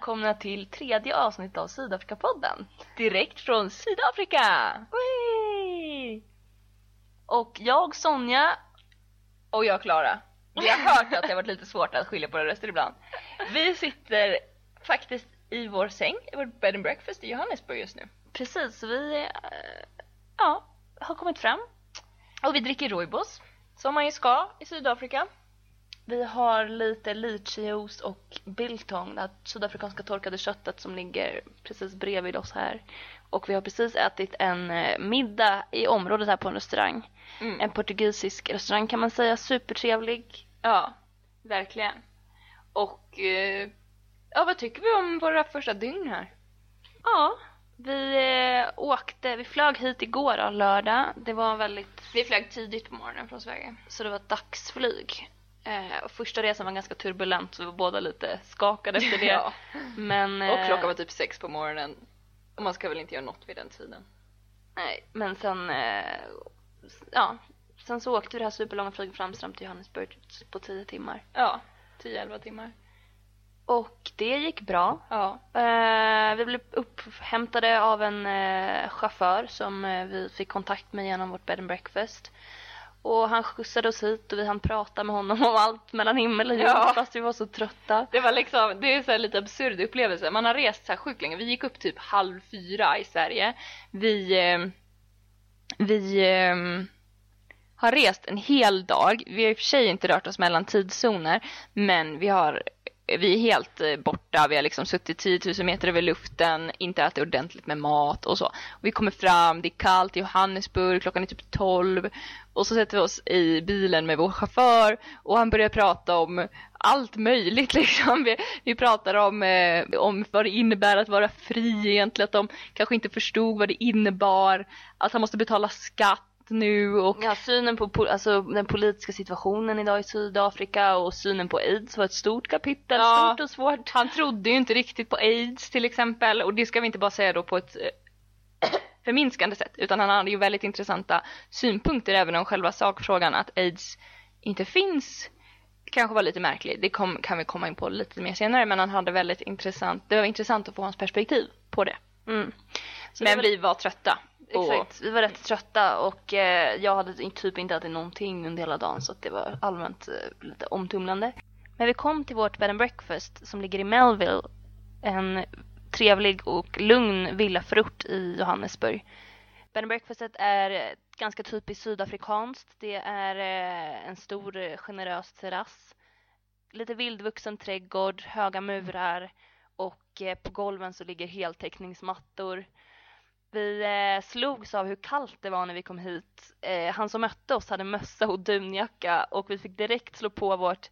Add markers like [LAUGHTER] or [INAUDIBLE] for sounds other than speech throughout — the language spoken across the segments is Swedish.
välkomna till tredje avsnittet av Sydafrikapodden. Direkt från Sydafrika! Whee! Och jag, Sonja, Och jag Klara. vi har hört att det har varit lite svårt att skilja på våra röster ibland. Vi sitter faktiskt i vår säng, i vårt bed and breakfast i Johannesburg just nu. Precis, vi eh, ja, har kommit fram. Och vi dricker rooibos, som man ju ska i Sydafrika. Vi har lite lycheejuice och biltong, det sydafrikanska torkade köttet som ligger precis bredvid oss här. Och vi har precis ätit en eh, middag i området här på en restaurang. Mm. En portugisisk restaurang kan man säga, supertrevlig. Ja, verkligen. Och eh, ja, vad tycker vi om våra första dygn här? Ja, vi eh, åkte, vi flög hit igår då, lördag. Det var väldigt, Vi flög tidigt på morgonen från Sverige. så det var ett dagsflyg. Eh, och första resan var ganska turbulent så vi var båda lite skakade efter det. [LAUGHS] Ja. Men, Och eh, klockan var typ sex på morgonen. Och man ska väl inte göra något vid den tiden. Nej, men sen, eh, ja, sen så åkte vi det här superlånga flyget Amsterdam till Johannesburg på 10 timmar. Ja, 10-11 timmar. Och det gick bra. Ja. Eh, vi blev upphämtade av en eh, chaufför som eh, vi fick kontakt med genom vårt bed and breakfast. Och han skjutsade oss hit och vi hann prata med honom om allt mellan himmel och jord Ja. fast vi var så trötta. Det var liksom, det är så lite absurd upplevelse. Man har rest så här sjukt länge. Vi gick upp typ halv fyra i Sverige. Vi, eh, vi eh, har rest en hel dag. Vi har i och för sig inte rört oss mellan tidszoner, men vi har vi är helt eh, borta, vi har liksom suttit 10 000 meter över luften, inte ätit ordentligt med mat och så. Vi kommer fram, det är kallt i Johannesburg, klockan är typ 12 och så sätter vi oss i bilen med vår chaufför och han börjar prata om allt möjligt [LAUGHS] liksom. Vi, vi pratar om, eh, om vad det innebär att vara fri egentligen, att de kanske inte förstod vad det innebar, att han måste betala skatt nu och Ja, synen på alltså, den politiska situationen idag i Sydafrika och synen på aids var ett stort kapitel, Ja. stort och svårt. Han trodde ju inte riktigt på aids till exempel och det ska vi inte bara säga då på ett eh, förminskande sätt utan han hade ju väldigt intressanta synpunkter även om själva sakfrågan att aids inte finns kanske var lite märklig. Det kom, kan vi komma in på lite mer senare men han hade väldigt intressant, det var intressant att få hans perspektiv på det. Mm. Men var- vi var trötta. Och, Exakt, vi var rätt trötta och eh, jag hade typ inte ätit någonting under hela dagen så att det var allmänt eh, lite omtumlande. Men vi kom till vårt bed and breakfast som ligger i Melville, en trevlig och lugn villaförort i Johannesburg. Bed and breakfastet är ganska typiskt sydafrikanskt. Det är eh, en stor eh, generös terrass, lite vildvuxen trädgård, höga murar och eh, på golven så ligger heltäckningsmattor. Vi slogs av hur kallt det var när vi kom hit. Han som mötte oss hade mössa och dunjacka och vi fick direkt slå på vårt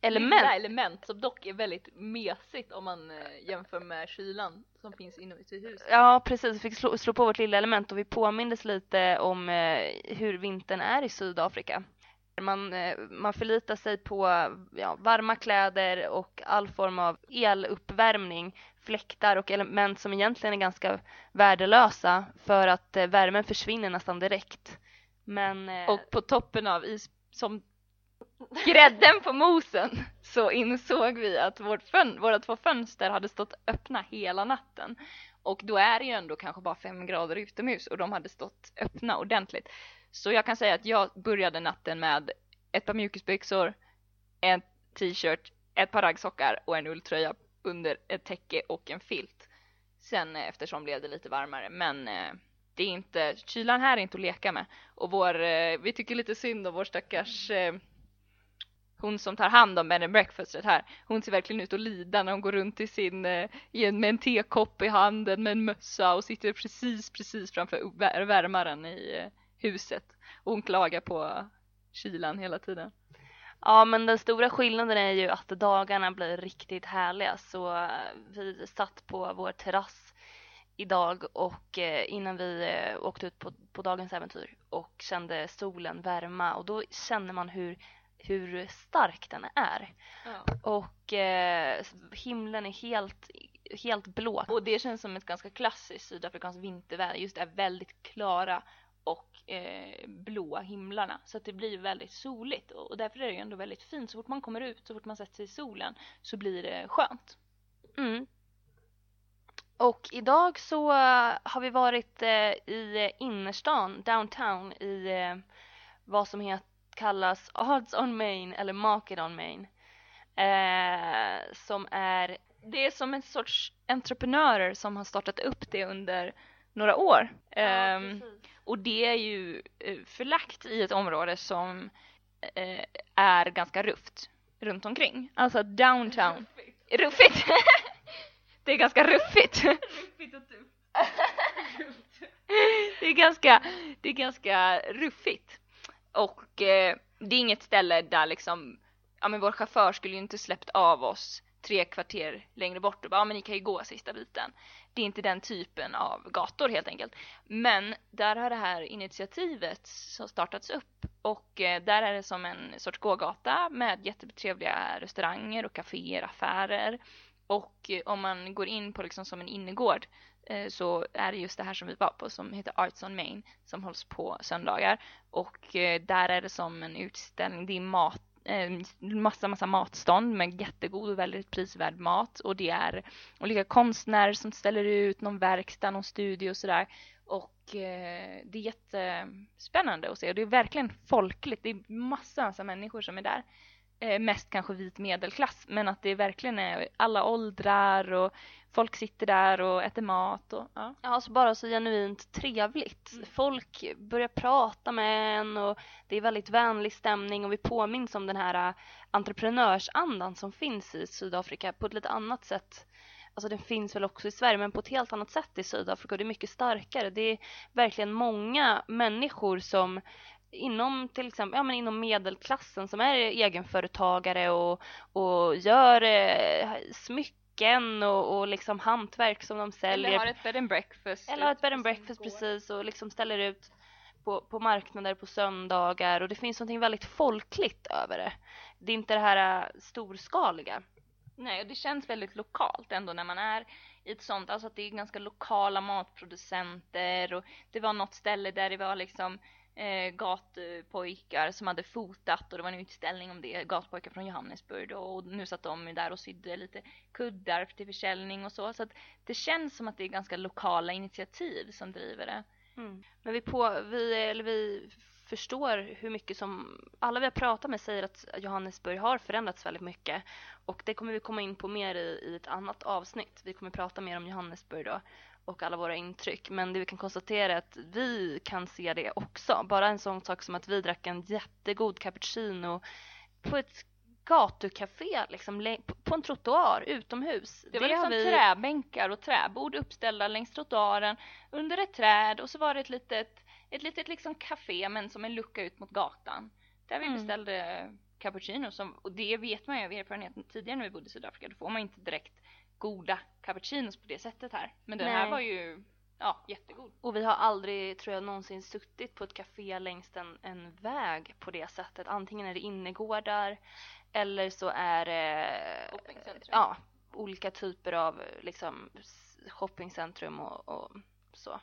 element. Lilla element som dock är väldigt mesigt om man eh, jämför med kylan som finns inomhus i huset. Ja precis, vi fick slå, slå på vårt lilla element och vi påmindes lite om eh, hur vintern är i Sydafrika. Man, eh, man förlitar sig på ja, varma kläder och all form av eluppvärmning, fläktar och element som egentligen är ganska värdelösa för att eh, värmen försvinner nästan direkt. Men eh, Och på toppen av is som grädden på mosen så insåg vi att vårt fön- våra två fönster hade stått öppna hela natten. Och då är det ju ändå kanske bara fem grader utomhus och de hade stått öppna ordentligt. Så jag kan säga att jag började natten med ett par mjukisbyxor, en t-shirt, ett par raggsockar och en ulltröja under ett täcke och en filt. Sen eh, eftersom blev det lite varmare men eh, det är inte, kylan här är inte att leka med. Och vår, eh, vi tycker lite synd om vår stackars hon som tar hand om bed and breakfastet här. Hon ser verkligen ut att lida när hon går runt i sin, eh, i en, med en tekopp i handen med en mössa och sitter precis, precis framför värmaren i eh, huset. Och hon klagar på kylan hela tiden. Ja, men den stora skillnaden är ju att dagarna blir riktigt härliga. Så eh, vi satt på vår terrass idag och innan vi åkte ut på, på dagens äventyr och kände solen värma och då känner man hur, hur stark den är. Ja. Och eh, himlen är helt, helt blå. Och det känns som ett ganska klassiskt sydafrikanskt vinterväder. Just det här väldigt klara och eh, blåa himlarna. Så att det blir väldigt soligt och, därför är det ju ändå väldigt fint. Så fort man kommer ut, så fort man sätter sig i solen så blir det skönt. Mm. Och idag så eh, har vi varit eh, i innerstan, downtown, i eh, vad som het, kallas Arts on Main eller Market on Main. Eh, som är, det är som en sorts entreprenörer som har startat upp det under några år. Ja, ehm, och det är ju eh, förlagt i ett område som eh, är ganska rufft runt omkring. Alltså downtown. Ruffigt! ruffigt. [LAUGHS] det är ganska ruffigt. ruffigt och tufft. [LAUGHS] det är ganska, det är ganska ruffigt. Och eh, det är inget ställe där liksom, ja men vår chaufför skulle ju inte släppt av oss tre kvarter längre bort och bara, ja men ni kan ju gå sista biten. Det är inte den typen av gator helt enkelt. Men där har det här initiativet startats upp och eh, där är det som en sorts gågata med jättetrevliga restauranger och kaféer, affärer. Och eh, om man går in på liksom som en innergård Eh, så är det just det här som vi var på som heter Arts on Main som hålls på söndagar och eh, där är det som en utställning, det är mat eh, massa, massa matstånd med jättegod och väldigt prisvärd mat och det är olika konstnärer som ställer ut någon verkstad, någon studio och sådär. Och det är jättespännande att se och det är verkligen folkligt. Det är massa, massa människor som är där. Mest kanske vit medelklass men att det verkligen är alla åldrar och folk sitter där och äter mat och ja. Ja, alltså bara så genuint trevligt. Mm. Folk börjar prata med en och det är väldigt vänlig stämning och vi påminns om den här äh, entreprenörsandan som finns i Sydafrika på ett lite annat sätt. Alltså den finns väl också i Sverige men på ett helt annat sätt i Sydafrika och det är mycket starkare. Det är verkligen många människor som inom till exempel ja, men inom medelklassen som är egenföretagare och, och gör eh, smycken och, och liksom hantverk som de säljer. Eller har ett bed and breakfast. Eller har ett bed and breakfast precis och liksom ställer ut på, på marknader på söndagar och det finns någonting väldigt folkligt över det. Det är inte det här uh, storskaliga. Nej, och det känns väldigt lokalt ändå när man är i ett sånt, alltså att det är ganska lokala matproducenter och det var något ställe där det var liksom eh, gatpojkar som hade fotat och det var en utställning om det, gatpojkar från Johannesburg då och nu satt de där och sydde lite kuddar till försäljning och så. Så att det känns som att det är ganska lokala initiativ som driver det. Mm. Men vi, på, vi, eller vi förstår hur mycket som alla vi har pratat med säger att Johannesburg har förändrats väldigt mycket och det kommer vi komma in på mer i, i ett annat avsnitt. Vi kommer prata mer om Johannesburg då och alla våra intryck. Men det vi kan konstatera är att vi kan se det också. Bara en sån sak som att vi drack en jättegod cappuccino på ett gatukafé liksom, på en trottoar utomhus. Det var det liksom vi... träbänkar och träbord uppställda längs trottoaren under ett träd och så var det ett litet, ett litet liksom café men som en lucka ut mot gatan. Där vi mm. beställde cappuccino som, och det vet man ju av erfarenhet tidigare när vi bodde i Sydafrika, då får man inte direkt goda cappuccinos på det sättet här. Men den Nej. här var ju ja, jättegod. Och vi har aldrig, tror jag, någonsin suttit på ett café längs en, en väg på det sättet. Antingen är det innergårdar eller så är det ja, olika typer av liksom, shoppingcentrum och, och så.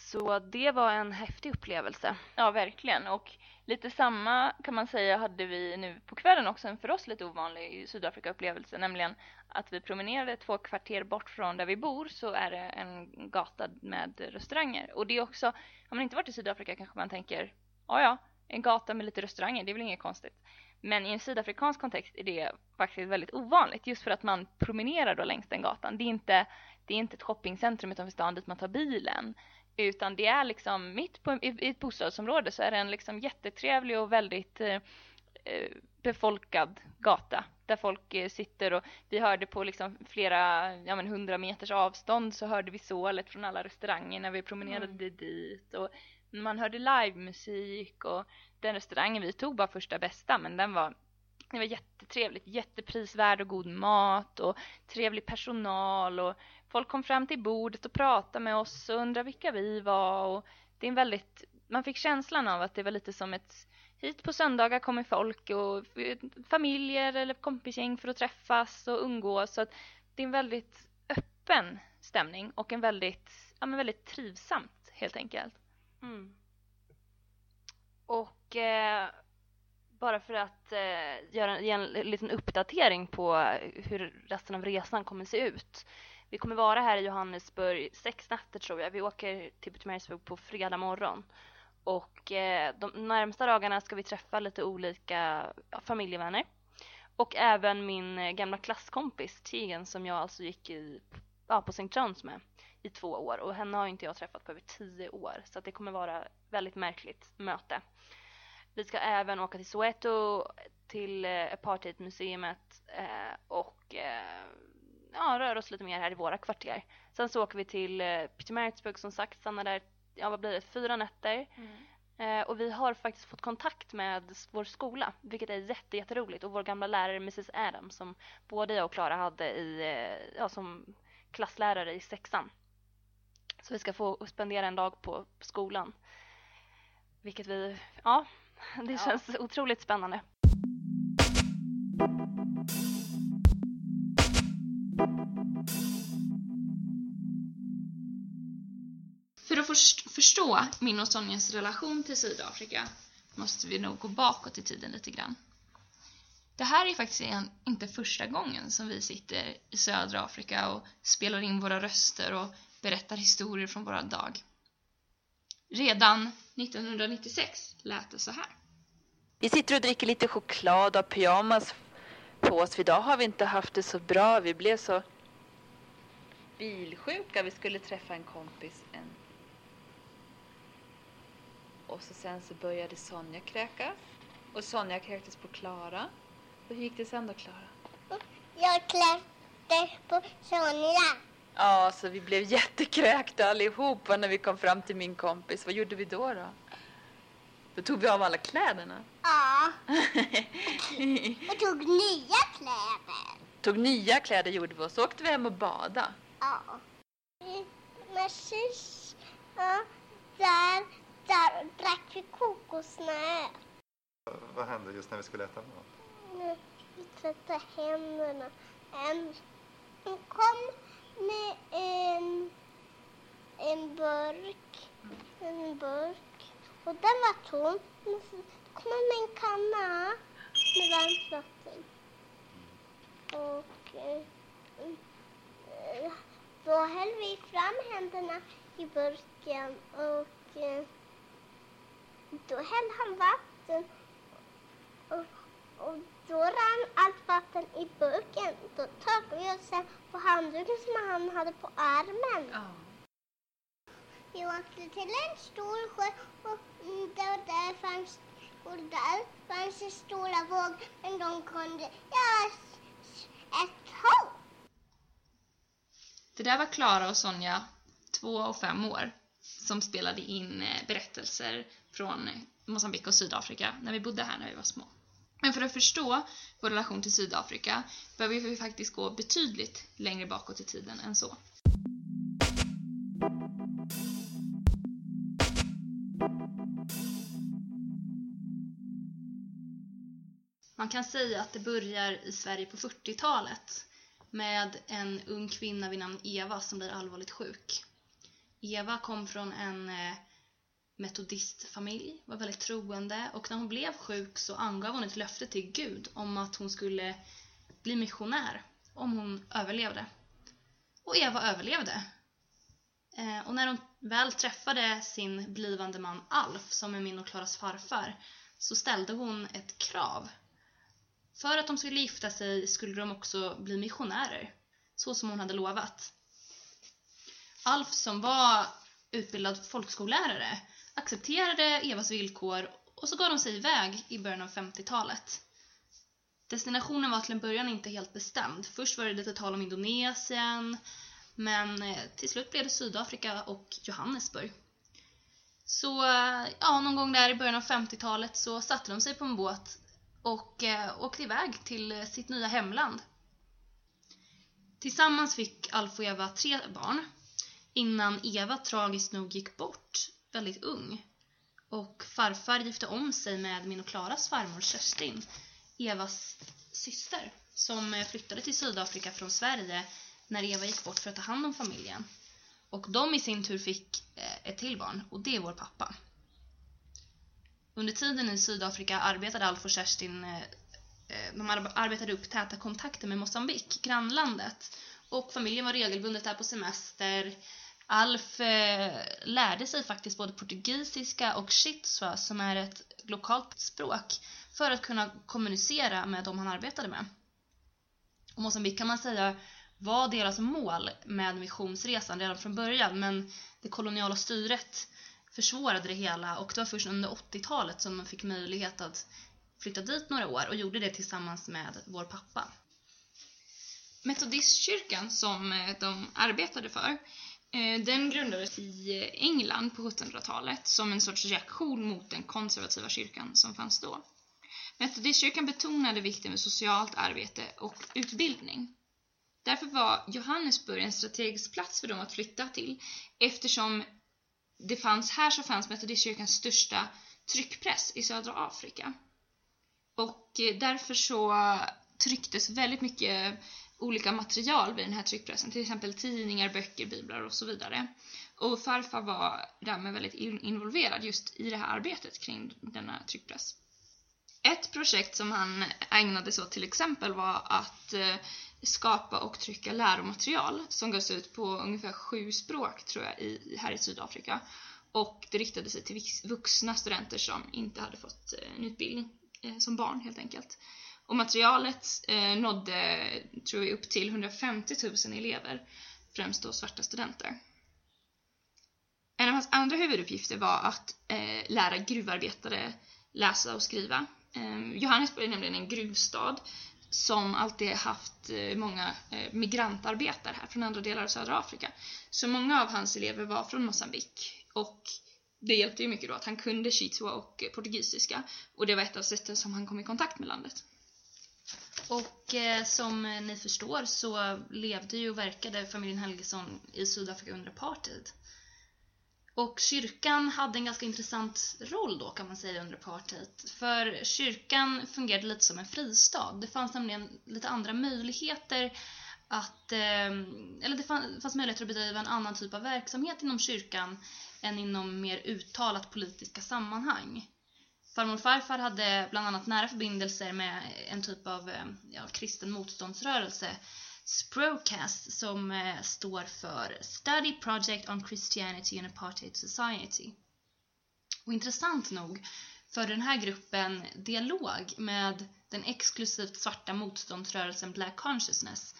Så det var en häftig upplevelse. Ja, verkligen. Och lite samma kan man säga hade vi nu på kvällen också en för oss lite ovanlig Sydafrika-upplevelse, nämligen att vi promenerade två kvarter bort från där vi bor så är det en gata med restauranger. Och det är också, har man inte varit i Sydafrika kanske man tänker, ja ja, en gata med lite restauranger, det är väl inget konstigt. Men i en sydafrikansk kontext är det faktiskt väldigt ovanligt just för att man promenerar då längs den gatan. Det är inte, det är inte ett shoppingcentrum utanför stan dit man tar bilen. Utan det är liksom mitt på, i, ett bostadsområde så är det en liksom jättetrevlig och väldigt eh, eh befolkad gata där folk eh, sitter och vi hörde på liksom flera, ja men hundra meters avstånd så hörde vi sålet från alla restauranger när vi promenerade mm. dit och man hörde livemusik och den restaurangen vi tog var första bästa men den var det var jättetrevligt, jätteprisvärd och god mat och trevlig personal och folk kom fram till bordet och pratade med oss och undrade vilka vi var och det är en väldigt, man fick känslan av att det var lite som ett hit på söndagar kommer folk och familjer eller kompisgäng för att träffas och umgås så att det är en väldigt öppen stämning och en väldigt, ja men väldigt trivsamt helt enkelt. Mm. Och eh, bara för att eh, göra, ge en liten uppdatering på hur resten av resan kommer se ut. Vi kommer vara här i Johannesburg sex nätter tror jag. Vi åker till Pietermaritzburg på fredag morgon. Och eh, de närmsta dagarna ska vi träffa lite olika ja, familjevänner. Och även min eh, gamla klasskompis Tegan som jag alltså gick i, ja, på St. John's med i två år. Och henne har inte jag träffat på över tio år. Så att det kommer vara väldigt märkligt möte. Vi ska även åka till Soweto, till eh, apartheidmuseet eh, och eh, ja, röra oss lite mer här i våra kvarter. Sen så åker vi till eh, Pietermaritzburg som sagt, stannar där, ja vad blir det, fyra nätter. Mm. Eh, och vi har faktiskt fått kontakt med vår skola, vilket är jätte, jätteroligt. Och vår gamla lärare Mrs Adams som både jag och Klara hade i, eh, ja, som klasslärare i sexan. Så vi ska få spendera en dag på skolan. Vilket vi, ja, det ja. känns otroligt spännande. För att förstå min och Sonjas relation till Sydafrika måste vi nog gå bakåt i tiden lite grann. Det här är faktiskt inte första gången som vi sitter i södra Afrika och spelar in våra röster och berättar historier från våra dag. Redan 1996 lät det så här. Vi sitter och dricker lite choklad och pyjamas på oss. För idag har vi inte haft det så bra. Vi blev så bilsjuka. Vi skulle träffa en kompis. En... Och så sen så började Sonja kräkas. Och Sonja kräktes på Klara. Och hur gick det sen då, Klara? Jag kräktes på Sonja. Ja, så vi blev jättekräkta allihopa när vi kom fram till min kompis. Vad gjorde vi då då? Då tog vi av alla kläderna. Ja. [LAUGHS] och tog nya kläder. Tog nya kläder gjorde vi och så åkte vi hem och bada. Ja. Men sist, ja, där, där drack vi kokosnöt. Vad hände just när vi skulle äta mat? Vi tvättade händerna. En, kom med en, en burk. En burk. Och den var tom. Så kom han med en kanna med varmt vatten. Och eh, då höll vi fram händerna i burken och eh, då hällde han vatten. Och, och då rann allt vatten i burken. Då tog vi oss på handduken som han hade på armen. Oh. Vi åkte till en stor sjö och där, där fanns och där fanns det stora vågor men de kunde göra ett hål. Det där var Klara och Sonja, två och fem år, som spelade in eh, berättelser från Mosambik och Sydafrika när vi bodde här när vi var små. Men för att förstå vår relation till Sydafrika behöver vi faktiskt gå betydligt längre bakåt i tiden än så. Man kan säga att det börjar i Sverige på 40-talet med en ung kvinna vid namn Eva som blir allvarligt sjuk. Eva kom från en eh, metodistfamilj, var väldigt troende och när hon blev sjuk så angav hon ett löfte till Gud om att hon skulle bli missionär om hon överlevde. Och Eva överlevde. Eh, och när hon väl träffade sin blivande man Alf, som är min och Klaras farfar, så ställde hon ett krav. För att de skulle gifta sig skulle de också bli missionärer, så som hon hade lovat. Alf, som var utbildad folkskollärare, accepterade Evas villkor och så gav de sig iväg i början av 50-talet. Destinationen var till en början inte helt bestämd. Först var det lite tal om Indonesien, men eh, till slut blev det Sydafrika och Johannesburg. Så eh, ja, någon gång där i början av 50-talet så satte de sig på en båt och eh, åkte iväg till eh, sitt nya hemland. Tillsammans fick Alf och Eva tre barn innan Eva tragiskt nog gick bort väldigt ung. Och farfar gifte om sig med min och Klaras farmor Kerstin, Evas syster, som eh, flyttade till Sydafrika från Sverige när Eva gick bort för att ta hand om familjen. Och de i sin tur fick eh, ett till barn och det är vår pappa. Under tiden i Sydafrika arbetade Alf och Kerstin eh, de arbetade upp täta kontakter med Mosambik, grannlandet. Och familjen var regelbundet där på semester. Alf eh, lärde sig faktiskt både portugisiska och shitswa som är ett lokalt språk för att kunna kommunicera med de han arbetade med. Och Mosambik kan man säga var deras mål med missionsresan redan från början men det koloniala styret försvårade det hela och det var först under 80-talet som man fick möjlighet att flytta dit några år och gjorde det tillsammans med vår pappa. Metodistkyrkan som eh, de arbetade för Eh, den grundades i eh, England på 1700-talet som en sorts reaktion mot den konservativa kyrkan som fanns då. Metodistkyrkan betonade vikten med socialt arbete och utbildning. Därför var Johannesburg en strategisk plats för dem att flytta till eftersom det fanns, här så fanns Metodistkyrkans största tryckpress i södra Afrika. Och eh, därför så trycktes väldigt mycket olika material vid den här tryckpressen, till exempel tidningar, böcker, biblar och så vidare. Och farfar var därmed väldigt involverad just i det här arbetet kring denna tryckpress. Ett projekt som han ägnade sig åt till exempel var att eh, skapa och trycka läromaterial som gavs ut på ungefär sju språk tror jag i, här i Sydafrika. Och det riktade sig till vuxna studenter som inte hade fått eh, en utbildning eh, som barn helt enkelt. Och materialet eh, nådde, tror vi, upp till 150 000 elever, främst då svarta studenter. En av hans andra huvuduppgifter var att eh, lära gruvarbetare läsa och skriva. Eh, Johannesburg är nämligen en gruvstad som alltid haft eh, många eh, migrantarbetare här från andra delar av södra Afrika. Så många av hans elever var från Mosambik och det hjälpte ju mycket då att han kunde shitsua och portugisiska och det var ett av sätten som han kom i kontakt med landet. Och eh, som ni förstår så levde ju och verkade familjen Helgesson i Sydafrika under apartheid. Och kyrkan hade en ganska intressant roll då kan man säga under apartheid. För kyrkan fungerade lite som en fristad. Det fanns nämligen lite andra möjligheter att, eh, eller det fanns möjligheter att bedriva en annan typ av verksamhet inom kyrkan än inom mer uttalat politiska sammanhang. Farmor och farfar hade bland annat nära förbindelser med en typ av eh, ja, kristen motståndsrörelse Sprocast som eh, står för Study Project on Christianity in Apartheid Society. Och intressant nog för den här gruppen dialog med den exklusivt svarta motståndsrörelsen Black Consciousness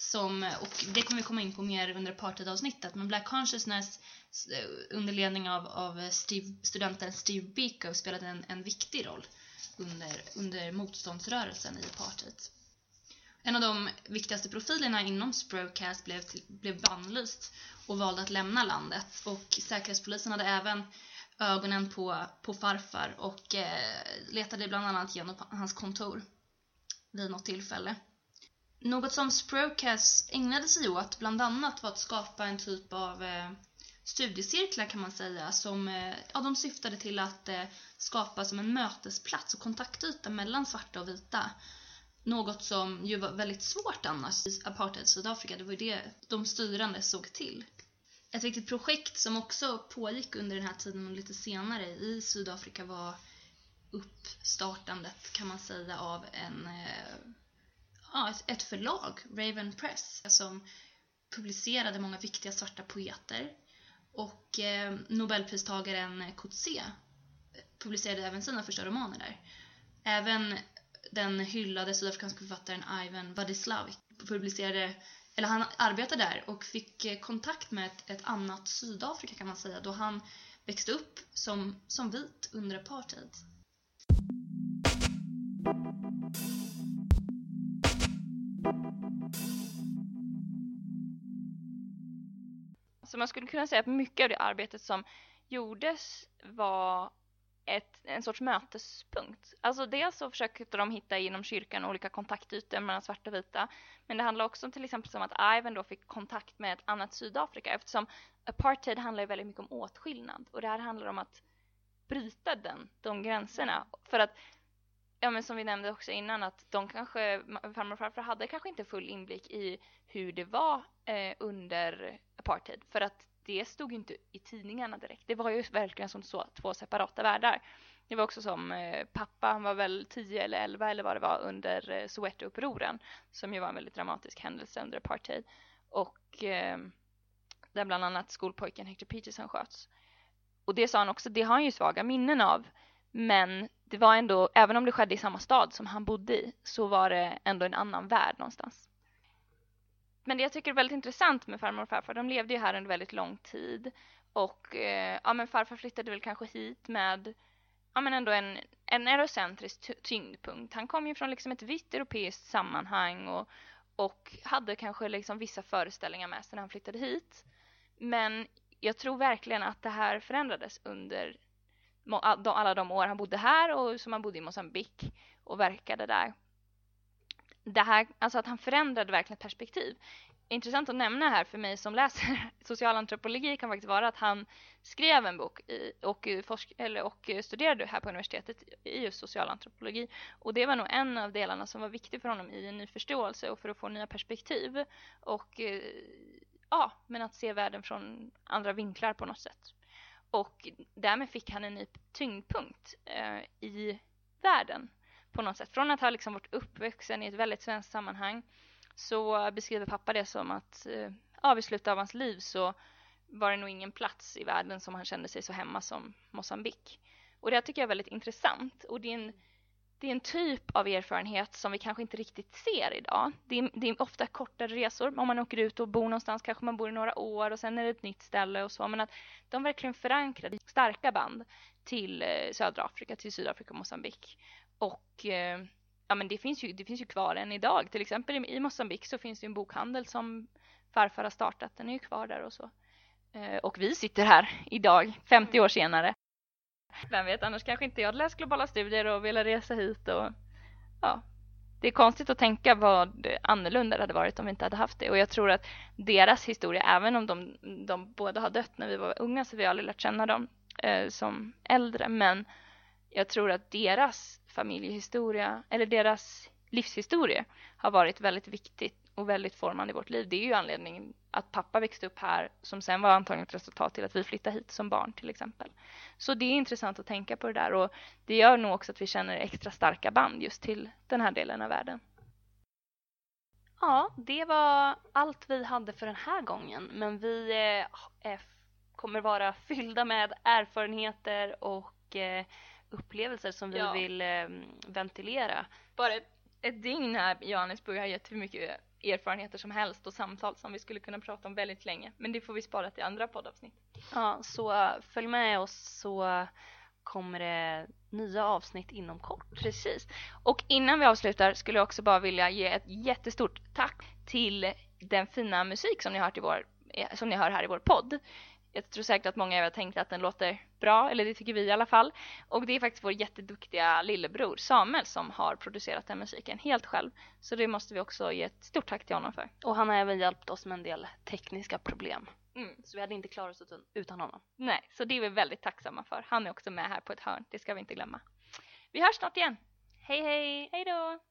som, och det kommer vi komma in på mer under apartheidavsnittet, men Black Consciousness eh, under ledning av, av Steve, studenten Steve Biko spelade en, en viktig roll under, under motståndsrörelsen i apartheid. En av de viktigaste profilerna inom Sprocast blev, till, blev bannlyst och valde att lämna landet och Säkerhetspolisen hade även ögonen på, på farfar och eh, letade bland annat genom hans kontor vid något tillfälle. Något som Sprocast ägnade sig åt bland annat var att skapa en typ av eh, studiecirklar kan man säga som eh, ja, de syftade till att eh, skapa som en mötesplats och kontaktyta mellan svarta och vita något som ju var väldigt svårt annars i apartheid Sydafrika. Det var ju det de styrande såg till. Ett viktigt projekt som också pågick under den här tiden och lite senare i Sydafrika var uppstartandet kan man säga av en, eh, ja, ett förlag, Raven Press, som publicerade många viktiga svarta poeter. Och eh, Nobelpristagaren Coetzee eh, publicerade även sina första romaner där. Även den hyllade sydafrikanska författaren Ivan Vadislavik publicerade, eller han arbetade där och fick eh, kontakt med ett, ett annat Sydafrika kan man säga då han växte upp som, som vit under apartheid. Så man skulle kunna säga att mycket av det arbetet som gjordes var ett, en sorts mötespunkt. Alltså dels så försökte de hitta inom kyrkan olika kontaktytor mellan svarta och vita. Men det handlar också om till exempel om att Ivan då fick kontakt med ett annat Sydafrika eftersom apartheid handlar ju väldigt mycket om åtskillnad och det här handlar om att bryta den, de gränserna. För att, ja men som vi nämnde också innan att de kanske, farmor och farfar hade kanske inte full inblick i hur det var eh, under apartheid. För att det stod ju inte i tidningarna direkt. Det var ju verkligen som så, två separata världar. Det var också som eh, pappa, han var väl 10 eller 11 eller vad det var under eh, Soweto-upproren som ju var en väldigt dramatisk händelse under apartheid och eh, där bland annat skolpojken Hector Peterson sköts. Och det sa han också, det har han ju svaga minnen av men det var ändå, även om det skedde i samma stad som han bodde i så var det ändå en annan värld någonstans. Men det jag tycker är väldigt intressant med farmor och farfar, de levde ju här under väldigt lång tid och eh, ja men farfar flyttade väl kanske hit med ja men ändå en, en eurocentrisk tyngdpunkt. Han kom ju från liksom ett vitt europeiskt sammanhang och, och hade kanske liksom vissa föreställningar med sig när han flyttade hit. Men jag tror verkligen att det här förändrades under alla de år han bodde här och som han bodde i Mosambik och verkade där. Det här, alltså att han förändrade verkligen perspektiv intressant att nämna här för mig som läser [LAUGHS] socialantropologi kan faktiskt vara att han skrev en bok i, och, eh, forsk, eller, och eh, studerade här på universitetet i just socialantropologi. Och det var nog en av delarna som var viktig för honom i en ny förståelse och för att få nya perspektiv. Och eh, ja, men att se världen från andra vinklar på något sätt. Och därmed fick han en ny tyngdpunkt eh, i världen på något sätt. Från att ha liksom varit uppvuxen i ett väldigt svenskt sammanhang så beskriver pappa det som att eh, ja, vid slutet av hans liv så var det nog ingen plats i världen som han kände sig så hemma som Mosambik. Och det tycker jag är väldigt intressant och det är en, det är en typ av erfarenhet som vi kanske inte riktigt ser idag. Det är, det är, ofta kortare resor. Om man åker ut och bor någonstans kanske man bor i några år och sen är det ett nytt ställe och så. Men att de verkligen förankrade starka band till eh, södra Afrika, till Sydafrika och Mosambik. Och eh, ja men det finns ju, det finns ju kvar än idag. Till exempel i, i Mosambik så finns det en bokhandel som farfar har startat. Den är ju kvar där och så. Eh, och vi sitter här idag, 50 år senare. Vem vet, annars kanske inte jag hade läst globala studier och velat resa hit och ja. Det är konstigt att tänka vad annorlunda det hade varit om vi inte hade haft det. Och jag tror att deras historia, även om de, de båda har dött när vi var unga så vi har aldrig lärt känna dem eh, som äldre. Men jag tror att deras familjehistoria eller deras livshistoria har varit väldigt viktigt och väldigt formande i vårt liv. Det är ju anledningen att pappa växte upp här som sen var antagligen ett resultat till att vi flyttade hit som barn till exempel. Så det är intressant att tänka på det där och det gör nog också att vi känner extra starka band just till den här delen av världen. Ja, det var allt vi hade för den här gången men vi eh, kommer vara fyllda med erfarenheter och eh, upplevelser som vi ja. vill eh, ventilera. Bara ett, ett dygn här i Johannesburg har gett hur mycket erfarenheter som helst och samtal som vi skulle kunna prata om väldigt länge. Men det får vi spara till andra poddavsnitt. Ja, så följ med oss så kommer det nya avsnitt inom kort. Precis. Och innan vi avslutar skulle jag också bara vilja ge ett jättestort tack till den fina musik som ni hört, i vår, eh, som ni hör här i vår podd jag tror säkert att många av er har tänkt att den låter bra, eller det tycker vi i alla fall. Och det är faktiskt vår jätteduktiga lillebror Samuel som har producerat den musiken helt själv. Så det måste vi också ge ett stort tack till honom för. Och han har även hjälpt oss med en del tekniska problem. Mm. Så vi hade inte klarat oss utan honom. Nej, så det är vi väldigt tacksamma för. Han är också med här på ett hörn, det ska vi inte glömma. Vi hörs snart igen. Hej hej! Hej då!